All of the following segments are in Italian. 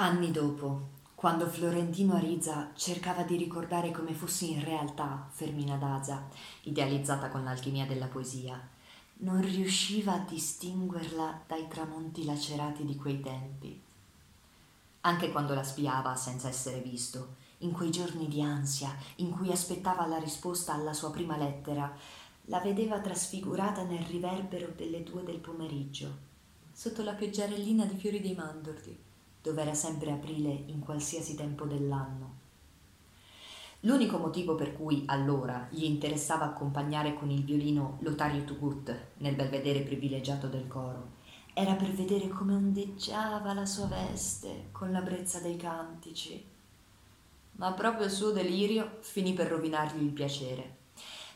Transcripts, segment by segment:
Anni dopo, quando Florentino Ariza cercava di ricordare come fosse in realtà Fermina Daza, idealizzata con l'alchimia della poesia, non riusciva a distinguerla dai tramonti lacerati di quei tempi. Anche quando la spiava senza essere visto, in quei giorni di ansia in cui aspettava la risposta alla sua prima lettera, la vedeva trasfigurata nel riverbero delle due del pomeriggio, sotto la pioggerellina di fiori dei mandorli dove era sempre aprile in qualsiasi tempo dell'anno. L'unico motivo per cui allora gli interessava accompagnare con il violino Lotario Tugut nel belvedere privilegiato del coro era per vedere come ondeggiava la sua veste con la brezza dei cantici. Ma proprio il suo delirio finì per rovinargli il piacere,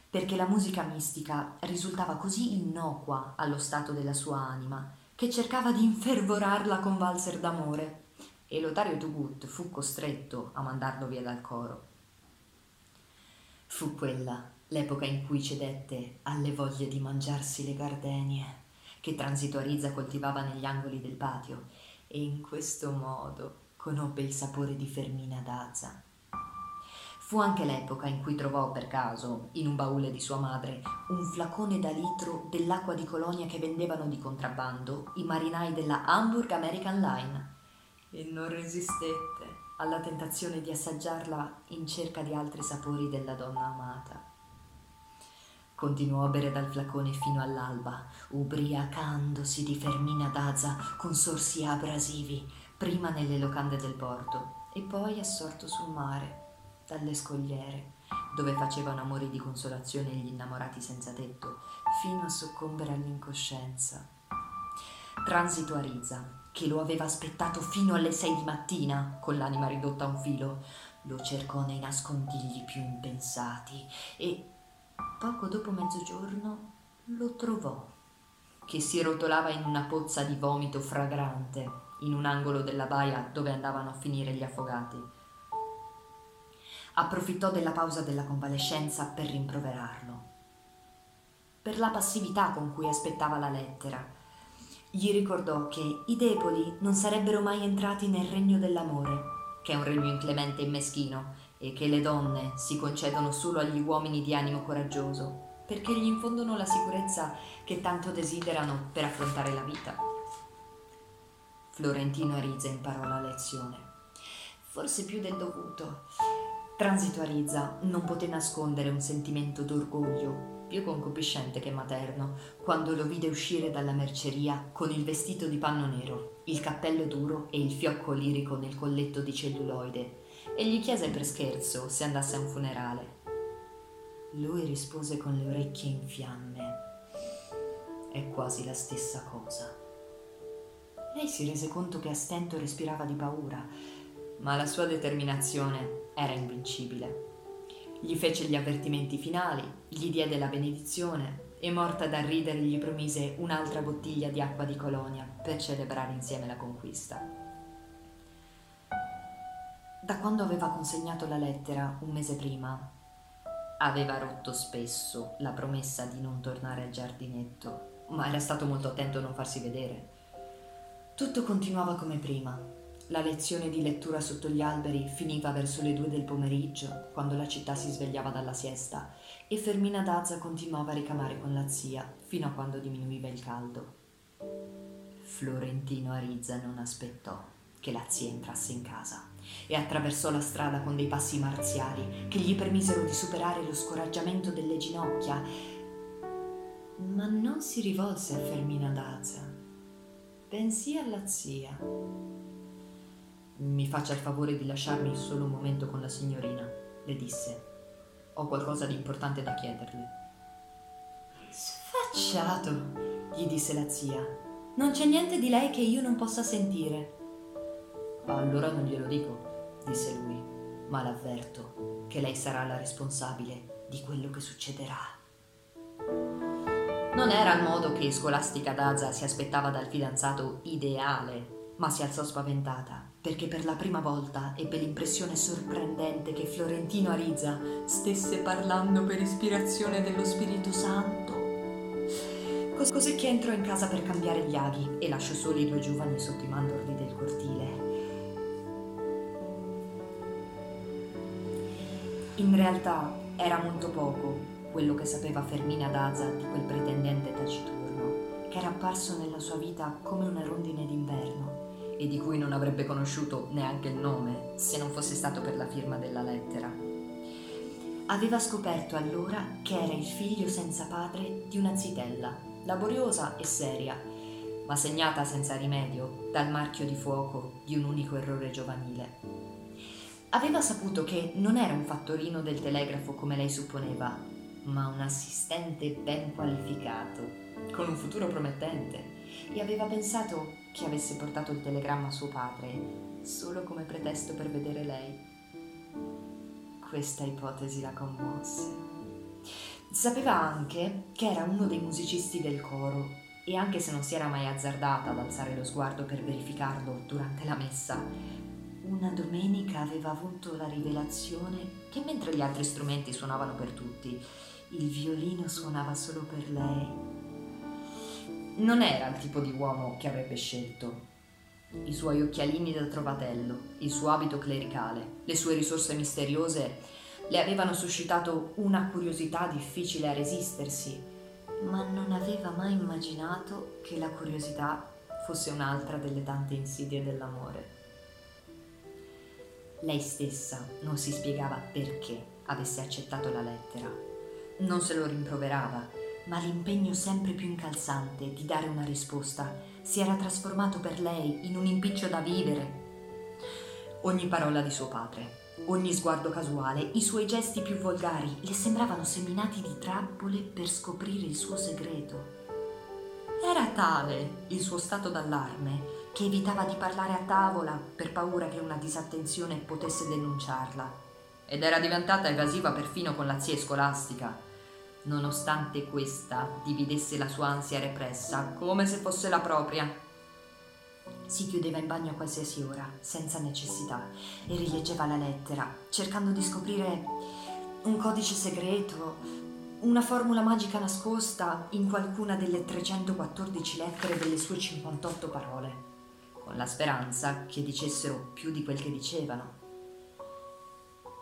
perché la musica mistica risultava così innocua allo stato della sua anima che cercava di infervorarla con valzer d'amore e Lotario Tugut fu costretto a mandarlo via dal coro. Fu quella l'epoca in cui cedette alle voglie di mangiarsi le gardenie che Transito Arizza coltivava negli angoli del patio e in questo modo conobbe il sapore di Fermina d'Azza. Fu anche l'epoca in cui trovò per caso, in un baule di sua madre, un flacone da litro dell'acqua di colonia che vendevano di contrabbando i marinai della Hamburg American Line e non resistette alla tentazione di assaggiarla in cerca di altri sapori della donna amata. Continuò a bere dal flacone fino all'alba, ubriacandosi di Fermina d'Aza con sorsi abrasivi, prima nelle locande del porto e poi assorto sul mare dalle scogliere, dove facevano amori di consolazione gli innamorati senza tetto, fino a soccombere all'incoscienza. Transito a Riza, che lo aveva aspettato fino alle sei di mattina, con l'anima ridotta a un filo, lo cercò nei nascondigli più impensati e poco dopo mezzogiorno lo trovò, che si rotolava in una pozza di vomito fragrante in un angolo della baia dove andavano a finire gli affogati approfittò della pausa della convalescenza per rimproverarlo. Per la passività con cui aspettava la lettera, gli ricordò che i deboli non sarebbero mai entrati nel regno dell'amore, che è un regno inclemente e meschino, e che le donne si concedono solo agli uomini di animo coraggioso, perché gli infondono la sicurezza che tanto desiderano per affrontare la vita. Florentino Ariza imparò la lezione, forse più del dovuto, Transito a Rizza non poté nascondere un sentimento d'orgoglio, più concupiscente che materno, quando lo vide uscire dalla merceria con il vestito di panno nero, il cappello duro e il fiocco lirico nel colletto di celluloide, e gli chiese per scherzo se andasse a un funerale. Lui rispose con le orecchie in fiamme. È quasi la stessa cosa. Lei si rese conto che a stento respirava di paura ma la sua determinazione era invincibile. Gli fece gli avvertimenti finali, gli diede la benedizione e morta da ridere gli promise un'altra bottiglia di acqua di colonia per celebrare insieme la conquista. Da quando aveva consegnato la lettera un mese prima, aveva rotto spesso la promessa di non tornare al giardinetto, ma era stato molto attento a non farsi vedere. Tutto continuava come prima, la lezione di lettura sotto gli alberi finiva verso le due del pomeriggio, quando la città si svegliava dalla siesta, e Fermina Dazza continuava a ricamare con la zia fino a quando diminuiva il caldo. Florentino Arizza non aspettò che la zia entrasse in casa e attraversò la strada con dei passi marziali che gli permisero di superare lo scoraggiamento delle ginocchia, ma non si rivolse a Fermina Dazza, bensì alla zia mi faccia il favore di lasciarmi solo un momento con la signorina, le disse. Ho qualcosa di importante da chiederle. Sfacciato, gli disse la zia. Non c'è niente di lei che io non possa sentire. Allora non glielo dico, disse lui, ma l'avverto che lei sarà la responsabile di quello che succederà. Non era il modo che Scolastica Daza si aspettava dal fidanzato ideale, ma si alzò spaventata perché per la prima volta ebbe l'impressione sorprendente che Florentino Arizza stesse parlando per ispirazione dello Spirito Santo. Così che entrò in casa per cambiare gli aghi e lasciò soli i due giovani sotto i mandorli del cortile. In realtà era molto poco quello che sapeva Fermina Daza di quel pretendente taciturno, che era apparso nella sua vita come una rondine d'inverno e di cui non avrebbe conosciuto neanche il nome se non fosse stato per la firma della lettera. Aveva scoperto allora che era il figlio senza padre di una zitella, laboriosa e seria, ma segnata senza rimedio dal marchio di fuoco di un unico errore giovanile. Aveva saputo che non era un fattorino del telegrafo come lei supponeva, ma un assistente ben qualificato, con un futuro promettente, e aveva pensato che avesse portato il telegramma a suo padre solo come pretesto per vedere lei. Questa ipotesi la commosse. Sapeva anche che era uno dei musicisti del coro e anche se non si era mai azzardata ad alzare lo sguardo per verificarlo durante la messa, una domenica aveva avuto la rivelazione che mentre gli altri strumenti suonavano per tutti, il violino suonava solo per lei. Non era il tipo di uomo che avrebbe scelto. I suoi occhialini da trovatello, il suo abito clericale, le sue risorse misteriose le avevano suscitato una curiosità difficile a resistersi, ma non aveva mai immaginato che la curiosità fosse un'altra delle tante insidie dell'amore. Lei stessa non si spiegava perché avesse accettato la lettera non se lo rimproverava, ma l'impegno sempre più incalzante di dare una risposta si era trasformato per lei in un impiccio da vivere. Ogni parola di suo padre, ogni sguardo casuale, i suoi gesti più volgari le sembravano seminati di trappole per scoprire il suo segreto. Era tale il suo stato d'allarme che evitava di parlare a tavola per paura che una disattenzione potesse denunciarla. Ed era diventata evasiva perfino con la zia scolastica, nonostante questa dividesse la sua ansia repressa come se fosse la propria. Si chiudeva in bagno a qualsiasi ora, senza necessità, e rileggeva la lettera, cercando di scoprire un codice segreto, una formula magica nascosta in qualcuna delle 314 lettere delle sue 58 parole, con la speranza che dicessero più di quel che dicevano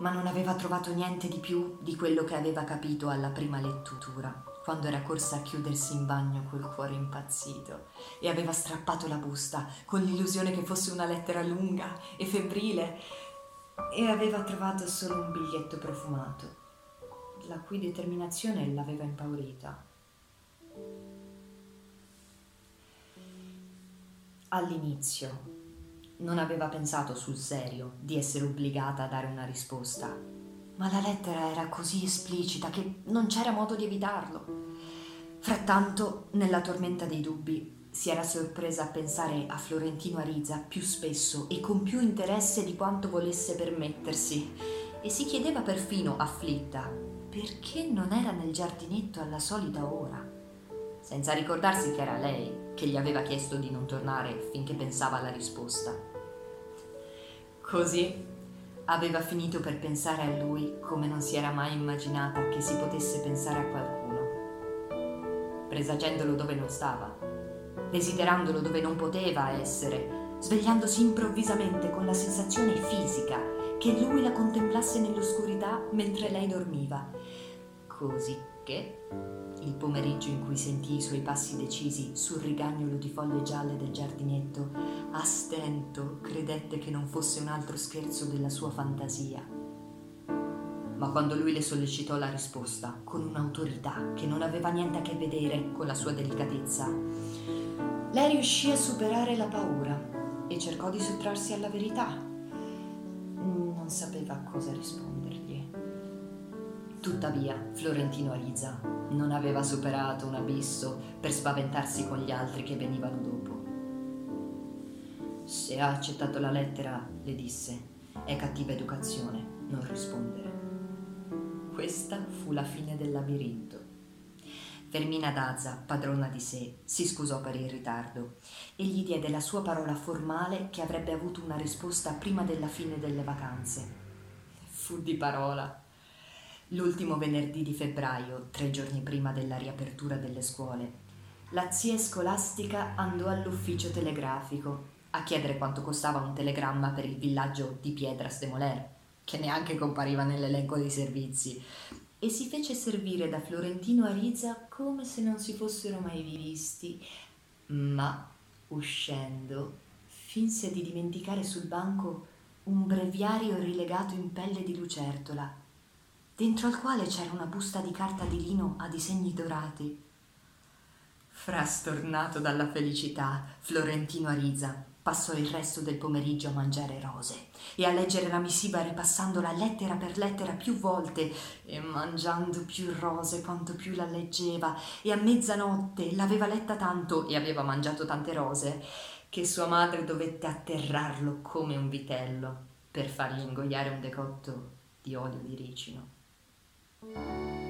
ma non aveva trovato niente di più di quello che aveva capito alla prima lettura, quando era corsa a chiudersi in bagno col cuore impazzito e aveva strappato la busta con l'illusione che fosse una lettera lunga e febbrile e aveva trovato solo un biglietto profumato, la cui determinazione l'aveva impaurita. All'inizio non aveva pensato sul serio di essere obbligata a dare una risposta, ma la lettera era così esplicita che non c'era modo di evitarlo. Frattanto, nella tormenta dei dubbi, si era sorpresa a pensare a Florentino Ariza più spesso e con più interesse di quanto volesse permettersi, e si chiedeva perfino, afflitta, perché non era nel giardinetto alla solita ora, senza ricordarsi che era lei che gli aveva chiesto di non tornare finché pensava alla risposta. Così aveva finito per pensare a lui come non si era mai immaginata che si potesse pensare a qualcuno, presagendolo dove non stava, desiderandolo dove non poteva essere, svegliandosi improvvisamente con la sensazione fisica che lui la contemplasse nell'oscurità mentre lei dormiva, così che il pomeriggio in cui sentì i suoi passi decisi sul rigagnolo di foglie gialle del giardinetto, a stento credette che non fosse un altro scherzo della sua fantasia. Ma quando lui le sollecitò la risposta con un'autorità che non aveva niente a che vedere con la sua delicatezza, lei riuscì a superare la paura e cercò di sottrarsi alla verità. Non sapeva cosa rispondergli. Tuttavia, Florentino Ariza non aveva superato un abisso per spaventarsi con gli altri che venivano dopo. Se ha accettato la lettera, le disse, è cattiva educazione non rispondere. Questa fu la fine del labirinto. Fermina Daza, padrona di sé, si scusò per il ritardo e gli diede la sua parola formale che avrebbe avuto una risposta prima della fine delle vacanze. Fu di parola L'ultimo venerdì di febbraio, tre giorni prima della riapertura delle scuole, la zia scolastica andò all'ufficio telegrafico a chiedere quanto costava un telegramma per il villaggio di Piedras de Moler, che neanche compariva nell'elenco dei servizi, e si fece servire da Florentino Ariza come se non si fossero mai visti, ma uscendo finse di dimenticare sul banco un breviario rilegato in pelle di lucertola, dentro al quale c'era una busta di carta di lino a disegni dorati. Frastornato dalla felicità, Florentino Ariza passò il resto del pomeriggio a mangiare rose e a leggere la missiva ripassandola lettera per lettera più volte e mangiando più rose quanto più la leggeva e a mezzanotte l'aveva letta tanto e aveva mangiato tante rose che sua madre dovette atterrarlo come un vitello per fargli ingoiare un decotto di olio di ricino. Música